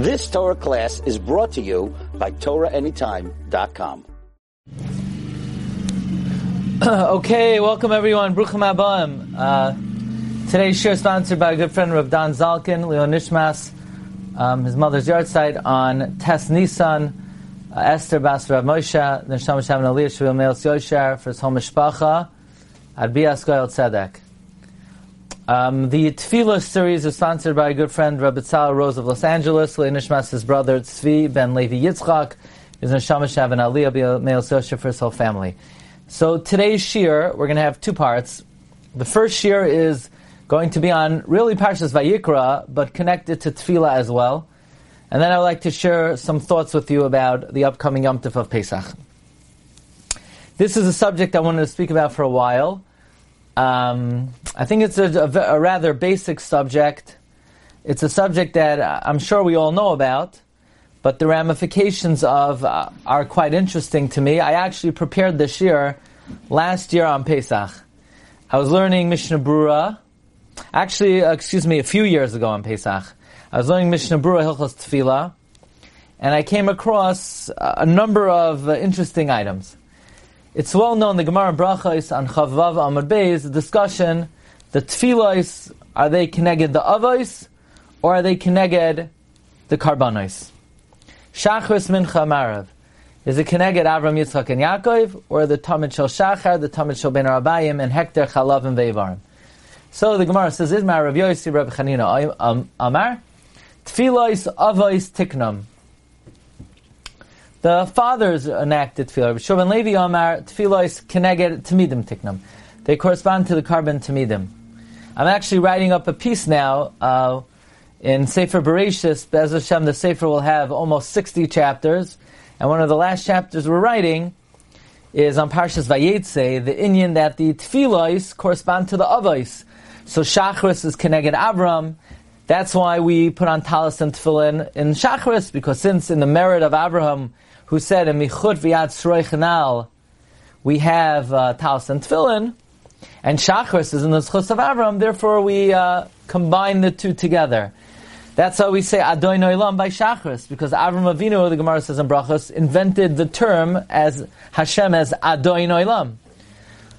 This Torah class is brought to you by TorahAnytime.com. okay, welcome everyone. Bruchim Abam. Uh, today's share is sponsored by a good friend, Rav Don Zalkin, Leon Nishmas, um, his mother's yahrzeit on Tes Nisan, uh, Esther Bas Rav Moshe, Neshama Shavin Aliyah Shavil Meils Yoshar for his home Mishpacha, at Bias Goyal Tzedek. Um, the Tefillah series is sponsored by a good friend, Rabbi Tzal Rose of Los Angeles, Nishmas, his brother Tzvi Ben Levi Yitzchak, his Neshama Shav and Aliyah Meil Sosha for his whole family. So today's shir, we're going to have two parts. The first shir is going to be on really Parshas Vayikra, but connected to Tefillah as well. And then I'd like to share some thoughts with you about the upcoming Yom Tov of Pesach. This is a subject I wanted to speak about for a while. Um, I think it's a, a, a, rather basic subject. It's a subject that I'm sure we all know about, but the ramifications of uh, are quite interesting to me. I actually prepared this year, last year on Pesach. I was learning Mishnah Brura, actually, uh, excuse me, a few years ago on Pesach. I was learning Mishnah Brura Hilchos Tefillah, and I came across a number of uh, interesting items. It's well known the Gemara Brachos on Chavav Amud Beis the discussion the tefillos are they connected the avos or are they connected the karbanos? Shachris mincha marav is it connected Avram Yitzchak and Yaakov or the Tamid Shel Shachar the Tamid Shel Ben Arabayim and Hector Chalav and Veivarim? So the Gemara says, "Is Rav Yossi Rav Chanina Amar tefillos avos tiknam." The fathers enacted tefillah. Shurban Levi Amar tefillos keneged tamidim tiknam. They correspond to the korban tamidim. I'm actually writing up a piece now uh, in Sefer Bereshis. Bez Hashem, the Sefer will have almost 60 chapters, and one of the last chapters we're writing is on Parshas Vayetze, the inyan that the tefillos correspond to the avos. So Shachris is keneged Avram. That's why we put on talis and tefillin in Shachris, because since in the merit of Abraham who said in Michut V'yad Sroichanal, we have uh, Talis and Tefillin, and Shachris is in the Zchus of Avram, therefore we uh, combine the two together. That's how we say Adoi Noilam by Shachris, because Avram Avinu, the Gemara says in Brachos, invented the term as Hashem as Adoi Noilam.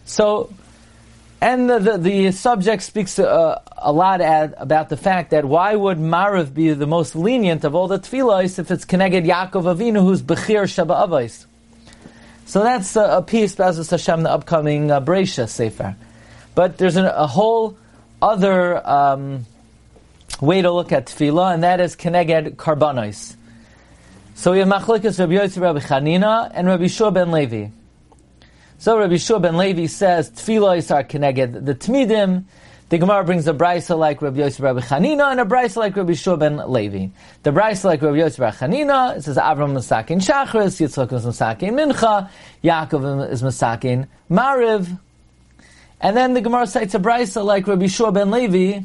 So, and the, the, the subject speaks uh, a lot at, about the fact that why would Marav be the most lenient of all the tefillahs if it's connected Yaakov Avinu, who's Bechir Shaba Avos? So that's a, a piece, Bezos Hashem, the upcoming uh, Bresha Sefer. But there's an, a whole other um, way to look at tefillah, and that is Keneged Karbanos. So we have Machlikas Rabbi Yosef Rabbi Chanina and Rabbi Shua ben Levi. So Rabbi Shua ben Levi says tefillah are keneged the tmidim. The Gemara brings a brisa like Rabbi Yosef Rabbi Chanina and a brisa like Rabbi Shua ben Levi. The brisa like Rabbi Yosef Rabbi Chanina it says Avram Masakin Shachris, Yitzchak is Masakin Mincha, Yaakov is Masakin Mariv. And then the Gemara cites a brisa like Rabbi Shua ben Levi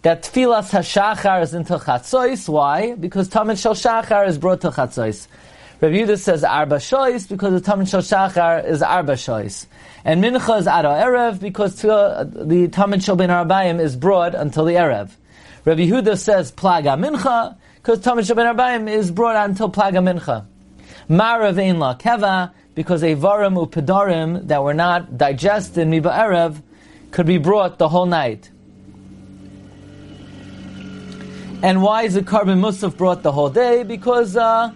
that tefillas hashachar is until chatzos. Why? Because tamid shel shachar is brought to chatzos. Rabbi Yehuda says arba shois because the Tamid Shel Shachar is arba shois. And Mincha is ara erev because the Tamid Shel Ben is brought until the erev. Rabbi Yehuda says plaga mincha because Tamid Shel Ben is brought until plaga mincha. Marav ein la keva because avarim upedarim that were not digested miba erev could be brought the whole night. And why is the korban musaf brought the whole day? Because uh,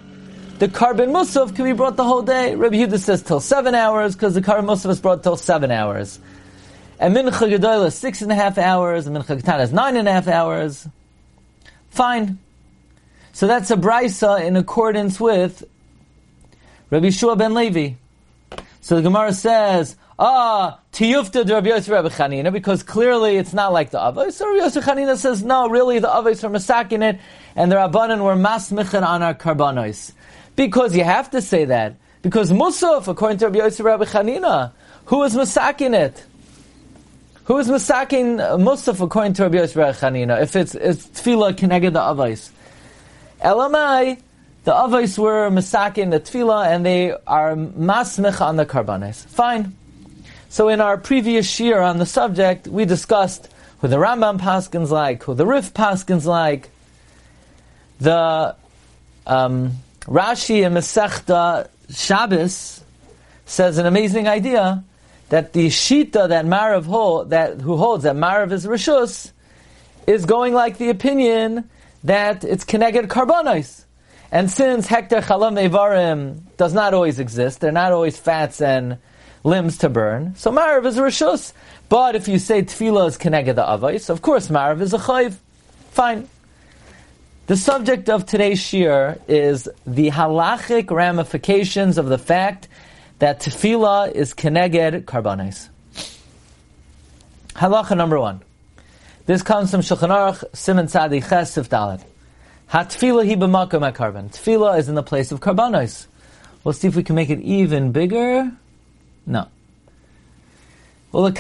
the korban musaf can be brought the whole day. Rabbi Yehuda says till seven hours because the korban musaf is brought till seven hours. And mincha gedola is six and a half hours, and mincha ketana is nine and a half hours. Fine. So that's a brisa in accordance with Rabbi Shua ben Levi. So the Gemara says, ah, tiyufta Rabbi Yosef Rabbi Chanina, because clearly it's not like the Avos. So Rabbi Yosef Chanina says, no, really the Avos are masakin it, and the Rabbanan were masmichin on our karbanos. Because you have to say that. Because Musaf, according to Rabbi Yosef Rabbi Chanina, who is Masakin it? Who is Masakin Musaf according to Rabbi Yosef Rabbi Chanina? If it's, it's Tefillah Keneged the Avais. Elamai, the Avais were Masakin the Tefillah and they are Masmich on the Karbanes. Fine. So in our previous year on the subject, we discussed who the Rambam Paskins like, who the Rif Paskins like, The um, Rashi in Masechta Shabbos says an amazing idea that the shita that Marav hold, that who holds that Marav is rishus is going like the opinion that it's connected karbanos. And since hektar chalam evarim does not always exist, they're not always fats and limbs to burn. So Marav is rishus. But if you say tefillah is connected the avos, of course Marav is a chayv. Fine. The subject of today's shir is the halachic ramifications of the fact that tefillah is keneged karbanis. Halacha number one. This comes from Shulchan Aruch, Simon Tzadi Ches Sifdalet. Hatfila hi b'makom karban. Tefillah is in the place of karbanos. We'll see if we can make it even bigger. No. Therefore,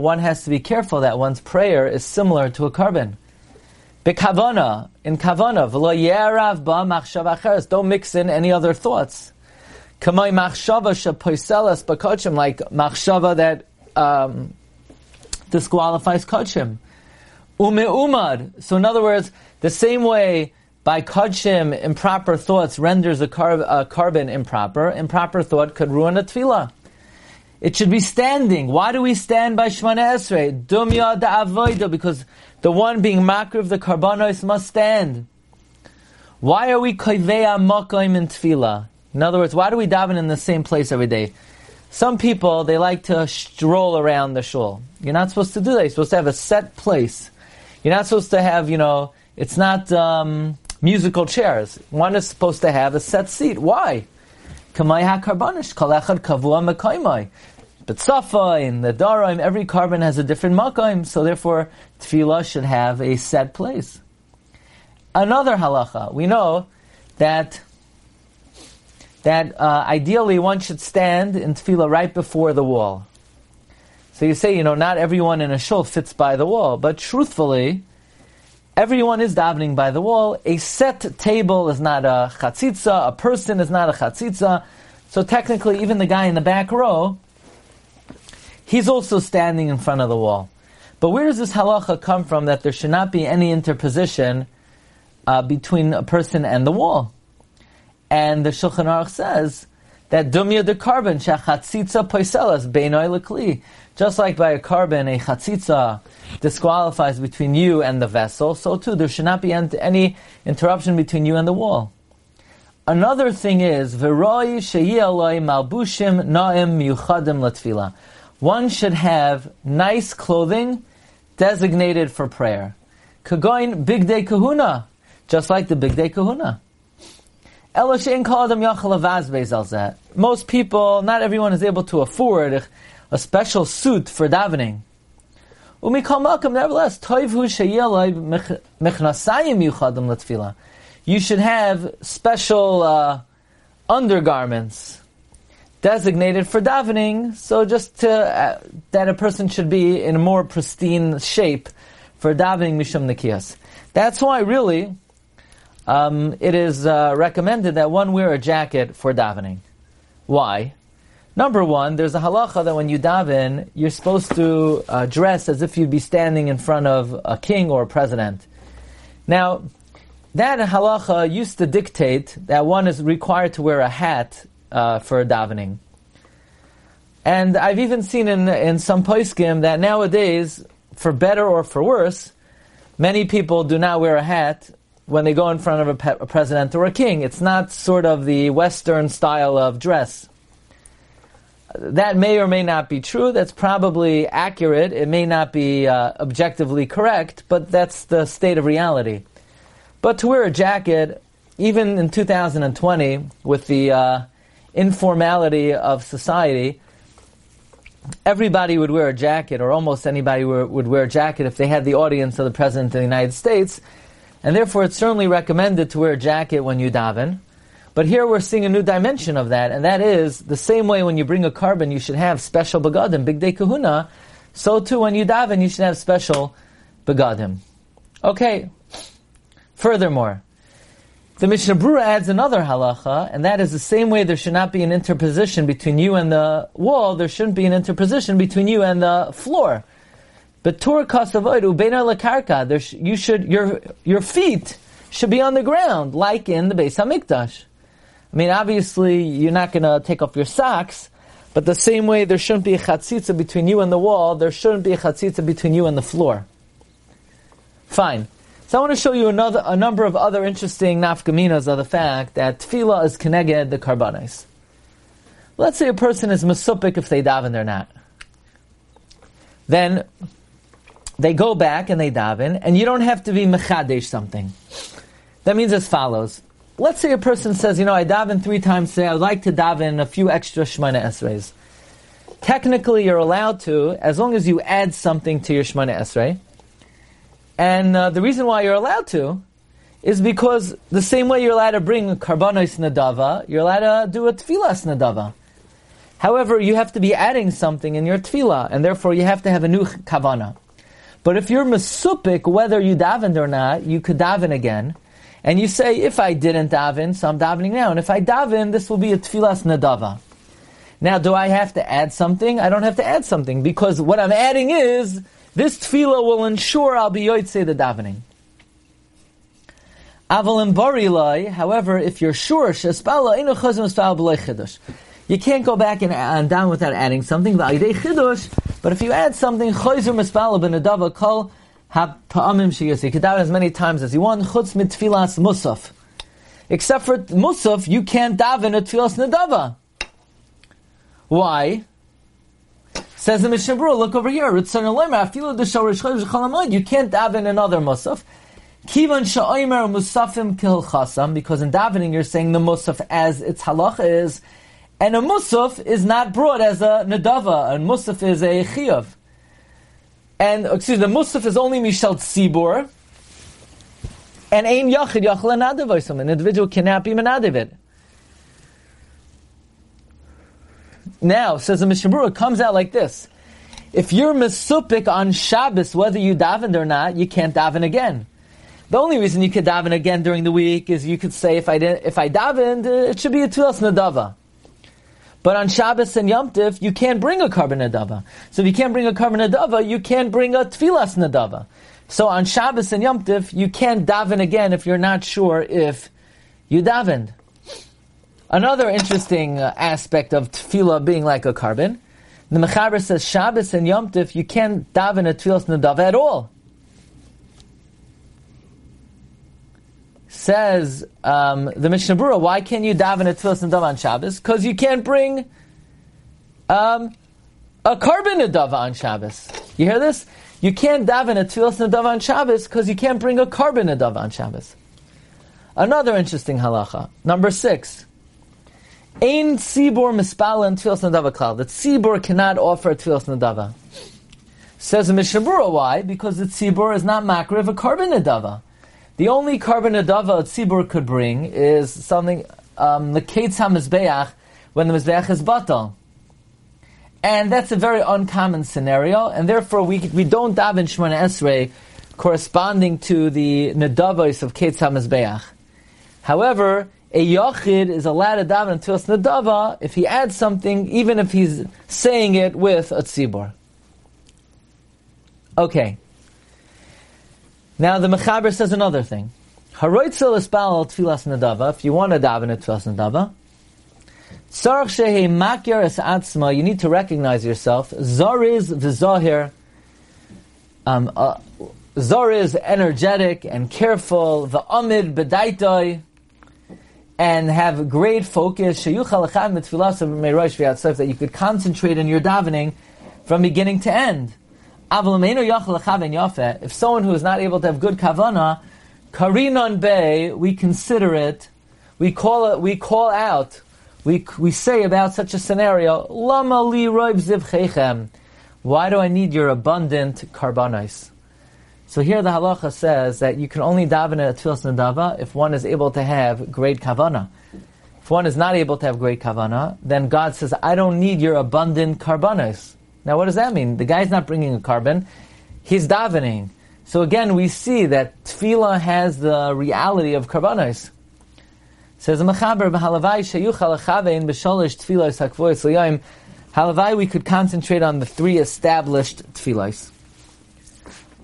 one has to be careful that one's prayer is similar to a karban. Bekavana, in kavana, v'lo yerav ba machshava acheres. Don't mix in any other thoughts. Kamay machshava shepoiselas bakachim, like machshava that um, disqualifies kachim. Ume umad. So in other words, the same way by kachim, improper thoughts renders a, car- a karban improper, improper thought could ruin a tefillah. It should be standing. Why do we stand by Shemana Esrei? Dumya da'avoida, because the one being makriv, the karbanos, must stand. Why are we koiveya makoim in tefillah? In other words, why do we daven in the same place every day? Some people, they like to stroll around the shul. You're not supposed to do that. You're supposed to have a set place. You're not supposed to have, you know, it's not um, musical chairs. One is supposed to have a set seat. Why? Kamay ha-karbanish, kalechad kavua mekaymai. But Safa in the Daraim, every karban has a different makaim, so therefore tefillah should have a set place. Another halacha, we know that that uh, ideally one should stand in tefillah right before the wall. So you say, you know, not everyone in a shul fits by the wall, but truthfully, everyone is davening by the wall. A set table is not a chatzitza, a person is not a chatzitza. So technically, even the guy in the back row he's also standing in front of the wall. But where does this halacha come from that there should not be any interposition uh, between a person and the wall? And the Shulchan Aruch says that dumya de korban shachatzitza poiselas beinoi lekli. Just like by a korban, a chatzitza disqualifies between you and the vessel, so too there should not be any interruption between you and the wall. Another thing is, v'roi sheyi malbushim na'im miuchadim latfila one should have nice clothing designated for prayer. Kagoin Bigdei Kahuna, just like the Bigdei Kahuna. Most people, not everyone is able to afford a special suit for davening. Nevertheless, you should have special uh, undergarments designated for davening, so just to, uh, that a person should be in a more pristine shape for davening mishum nikiyas. That's why really um, it is uh, recommended that one wear a jacket for davening. Why? Number one, there's a halacha that when you daven, you're supposed to uh, dress as if you'd be standing in front of a king or a president. Now, that halacha used to dictate that one is required to wear a hat uh, for davening. And I've even seen in, in some poskim that nowadays, for better or for worse, many people do not wear a hat when they go in front of a, pe- a president or a king. It's not sort of the Western style of dress. That may or may not be true. That's probably accurate. It may not be uh, objectively correct, but that's the state of reality. But to wear a jacket, even in 2020, with the uh, informality of society, everybody would wear a jacket, or almost anybody would wear a jacket if they had the audience of the President of the United States. And therefore, it's certainly recommended to wear a jacket when you daven. But here we're seeing a new dimension of that, and that is the same way when you bring a korban, you should have special begadim, big day kahuna. So too, when you daven, you should have special begadim. Okay. Furthermore, the Mishnah Brura adds another halacha, and that is the same way there should not be an interposition between you and the wall, there shouldn't be an interposition between you and the floor. But Torah kasavoid ubeina lakarka. You should your your feet should be on the ground, like in the Beis Hamikdash. I mean, obviously, you're not going to take off your socks, but the same way there shouldn't be a chatzitza between you and the wall, there shouldn't be a chatzitza between you and the floor. Fine. So I want to show you another, a number of other interesting nafkaminas of the fact that tefillah is keneged the karbanis. Let's say a person is masupik if they daven or not. Then they go back and they daven, and you don't have to be mechadesh something. That means as follows. Let's say a person says, you know, I daven three times today, I would like to daven a few extra Shemana Esreis. Technically, you're allowed to, as long as you add something to your Shemana Esrei. And uh, the reason why you're allowed to is because the same way you're allowed to bring a karbanos nadava, you're allowed to do a tefillas nadava. However, you have to be adding something in your tefillah, and therefore you have to have a new kavana. But if you're masupik, whether you davened or not, you could daven again. And you say, if I didn't daven, so I'm davening now. And if I daven, this will be a tefillas nadava. Now, do I have to add something? I don't have to add something because what I'm adding is this tefillah will ensure I'll be yoytze the davening. Barilai, however, if you're sure shespala you can't go back and, and down without adding something. But if you add something, sheyusi. You can daven as many times as you want. Chutz mit tfilas musaf. Except for musaf, you can't daven a tfilas nadava. Why? Says the Mishnah look over here. You can't daven another musaf. Musafim because in davening you're saying the musaf as its halacha is, and a musaf is not brought as a nadava, and musaf is a chiyuv. And, excuse me, the Musaf is only Mishal Tzibur, and Ein Yachid Yachal Anadav An individual cannot be Manadav Now, says the it comes out like this. If you're Mesupik on Shabbos, whether you davened or not, you can't daven again. The only reason you could daven again during the week is you could say, if I did, if I davened, it should be a Tfilas Nadava. But on Shabbos and Yom Tif, you can't bring a korban nadava. So if you can't bring a korban nadava, you can't bring a tfilas nadava. So on Shabbos and Yom Tif, you can't daven again if you're not sure if you davened. Another interesting uh, aspect of tefillah being like a korban, the Mechaber says Shabbos and Yom Tif, you can't daven a tfilas nadava at all. Says um, the Mishnah Berurah, why can't you daven a tefillah nadav on Shabbos? Because you can't bring um, a korban nadav on Shabbos. You hear this? You can't daven a tefillah nadav on Shabbos because you can't bring a korban nadav on Shabbos. Another interesting halacha, number six. Ein tzibor mispala and tefillas nadava klal. The tzibor cannot offer a tefillas nadava. Says the Mishnah Berurah, why? Because the tzibor is not makriv a korban nadava. The only korban adava a tzibur could bring is something um, the hamizbeach when the mizbeach is batal, and that's a very uncommon scenario, and therefore we we don't daven shmona esrei corresponding to the nadavos of ketz hamizbeach. However, a yachid is allowed to daven to us nadava if he adds something, even if he's saying it with a tzibur. Okay. Now the Mechaber says another thing. Haroitzel espal tfilas nadava. If you want to daven a tfilas nadava, tzarch shehe makir es atzma. You need to recognize yourself. Zariz v'zahir. Um, uh, Zor is energetic and careful. The amid bedaitoi, and have great focus. That you could concentrate in your davening from beginning to end. If someone who is not able to have good kavana, karinon bay, we consider it, we call it, we call out, we, we say about such a scenario, lama li. Why do I need your abundant karbanis? So here the halacha says that you can only daven at tfilas nadava if one is able to have great kavana. If one is not able to have great kavana, then God says, I don't need your abundant karbanis. Now, what does that mean? The guy's not bringing a korban; he's davening. So again, we see that tefillah has the reality of karbanos. Says the Mechaber, "Halavai sheyuchal achavein b'sholish tefillas hakvois l'yayim." Halavai, we could concentrate on the three established tefillas.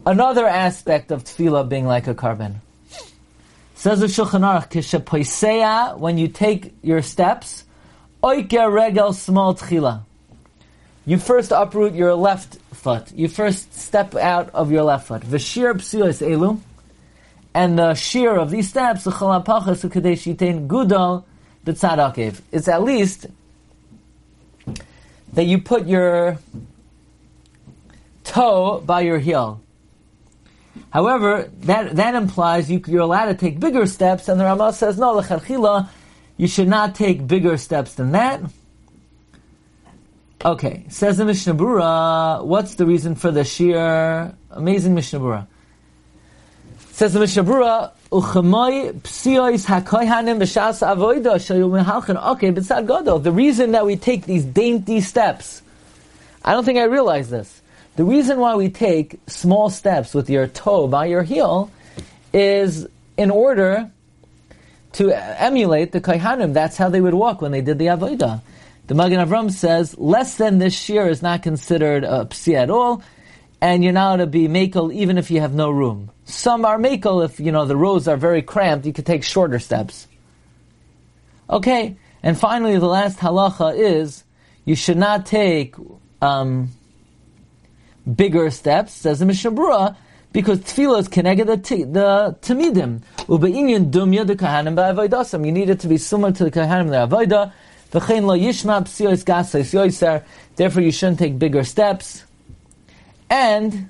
another aspect of tefillah being like a korban. Says the Shulchan Aruch, when you take your steps, oike regel small tchila. You first uproot your left foot. You first step out of your left foot. V'shir psiyos elu. And the shear of these steps, the chalapachas kadesh yitain gudal the tzadakev. It's at least that you put your toe by your heel. However, that, that implies you, are allowed to take bigger steps, and the Ramah says, no, you should not take bigger steps than that. Okay, says the Mishnah Berurah, what's the reason for the sheer? Amazing Mishnah Berurah. Says the Mishnah Berurah, Uchamoy psiois hakoyhanim b'shas avoida shayumihalchen. Okay, but gadol. The reason that we take these dainty steps, I don't think I realize this. The reason why we take small steps with your toe by your heel is in order to emulate the kohanim. That's how they would walk when they did the avodah. The Magen Avram says less than this shear is not considered a psi at all, and you're not to be makel even if you have no room. Some are makel if you know the rows are very cramped. You could take shorter steps. Okay, and finally the last halacha is you should not take um, bigger steps. Says the Mishnah because tefillah is connected the, t- the tamidim. Ube'inyan dumya the kahanim. You need it to be similar to the kahanim the avodah. Therefore, you shouldn't take bigger steps. And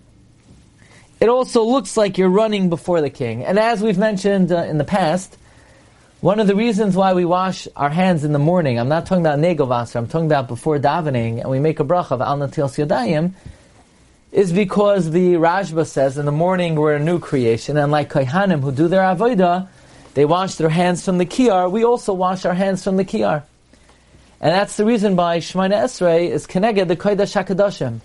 it also looks like you're running before the king. And as we've mentioned uh, in the past, one of the reasons why we wash our hands in the morning, I'm not talking about negovasser, I'm talking about before davening, and we make a bracha of al natil yadayim, is because the Rashba says in the morning we're a new creation, and like Kaihanim who do their avodah, they wash their hands from the kiyar, we also wash our hands from the kiyar. And that's the reason why Shemana Esrei is connected the Kodesh HaKadoshim.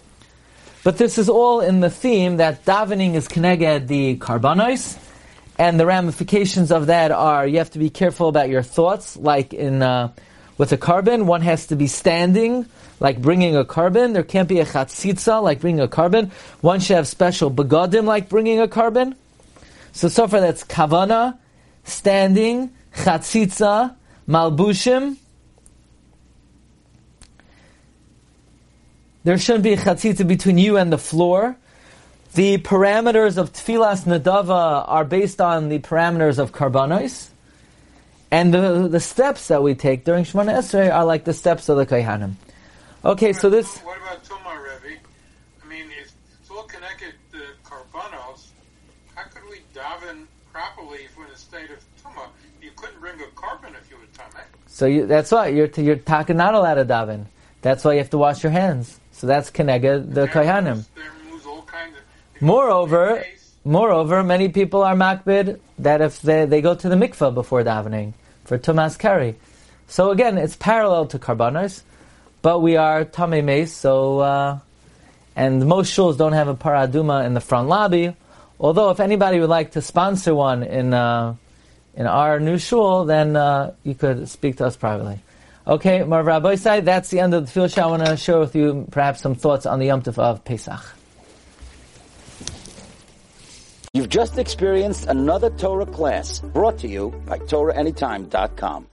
But this is all in the theme that davening is connected the karbanos, and the ramifications of that are you have to be careful about your thoughts, like in uh, with a korban, one has to be standing, like bringing a korban. There can't be a chatzitza, like bringing a korban. One should have special begadim, like bringing a korban. So so far that's kavana, standing, chatzitza, malbushim, There shouldn't be a chatzitza between you and the floor. The parameters of tfilas nadava are based on the parameters of karbanos. And the, the steps that we take during Shemana Esrei are like the steps of the Kaihanim. Okay, so this... What about Tumah, Rebbe? I mean, if it's all connected to karbanos, how could we daven properly if we're in a state of Tumah? You couldn't bring a korban if you were Tumah. So you, that's why you're, you're talking not allowed to daven. That's why you have to wash your hands. So that's keneged the kohanim. Moreover, moreover, many people are makbid that if they, they go to the mikveh before davening for tumas kari. So again, it's parallel to karbanos, but we are tame mace. So uh, and most shuls don't have a paraduma in the front lobby. Although, if anybody would like to sponsor one in uh, in our new shul, then uh, you could speak to us privately. Okay, Marv Rabbi side, that's the end of the field show. I want to share with you perhaps some thoughts on the Yom Tov of Pesach. You've just experienced another Torah class brought to you by TorahAnytime.com.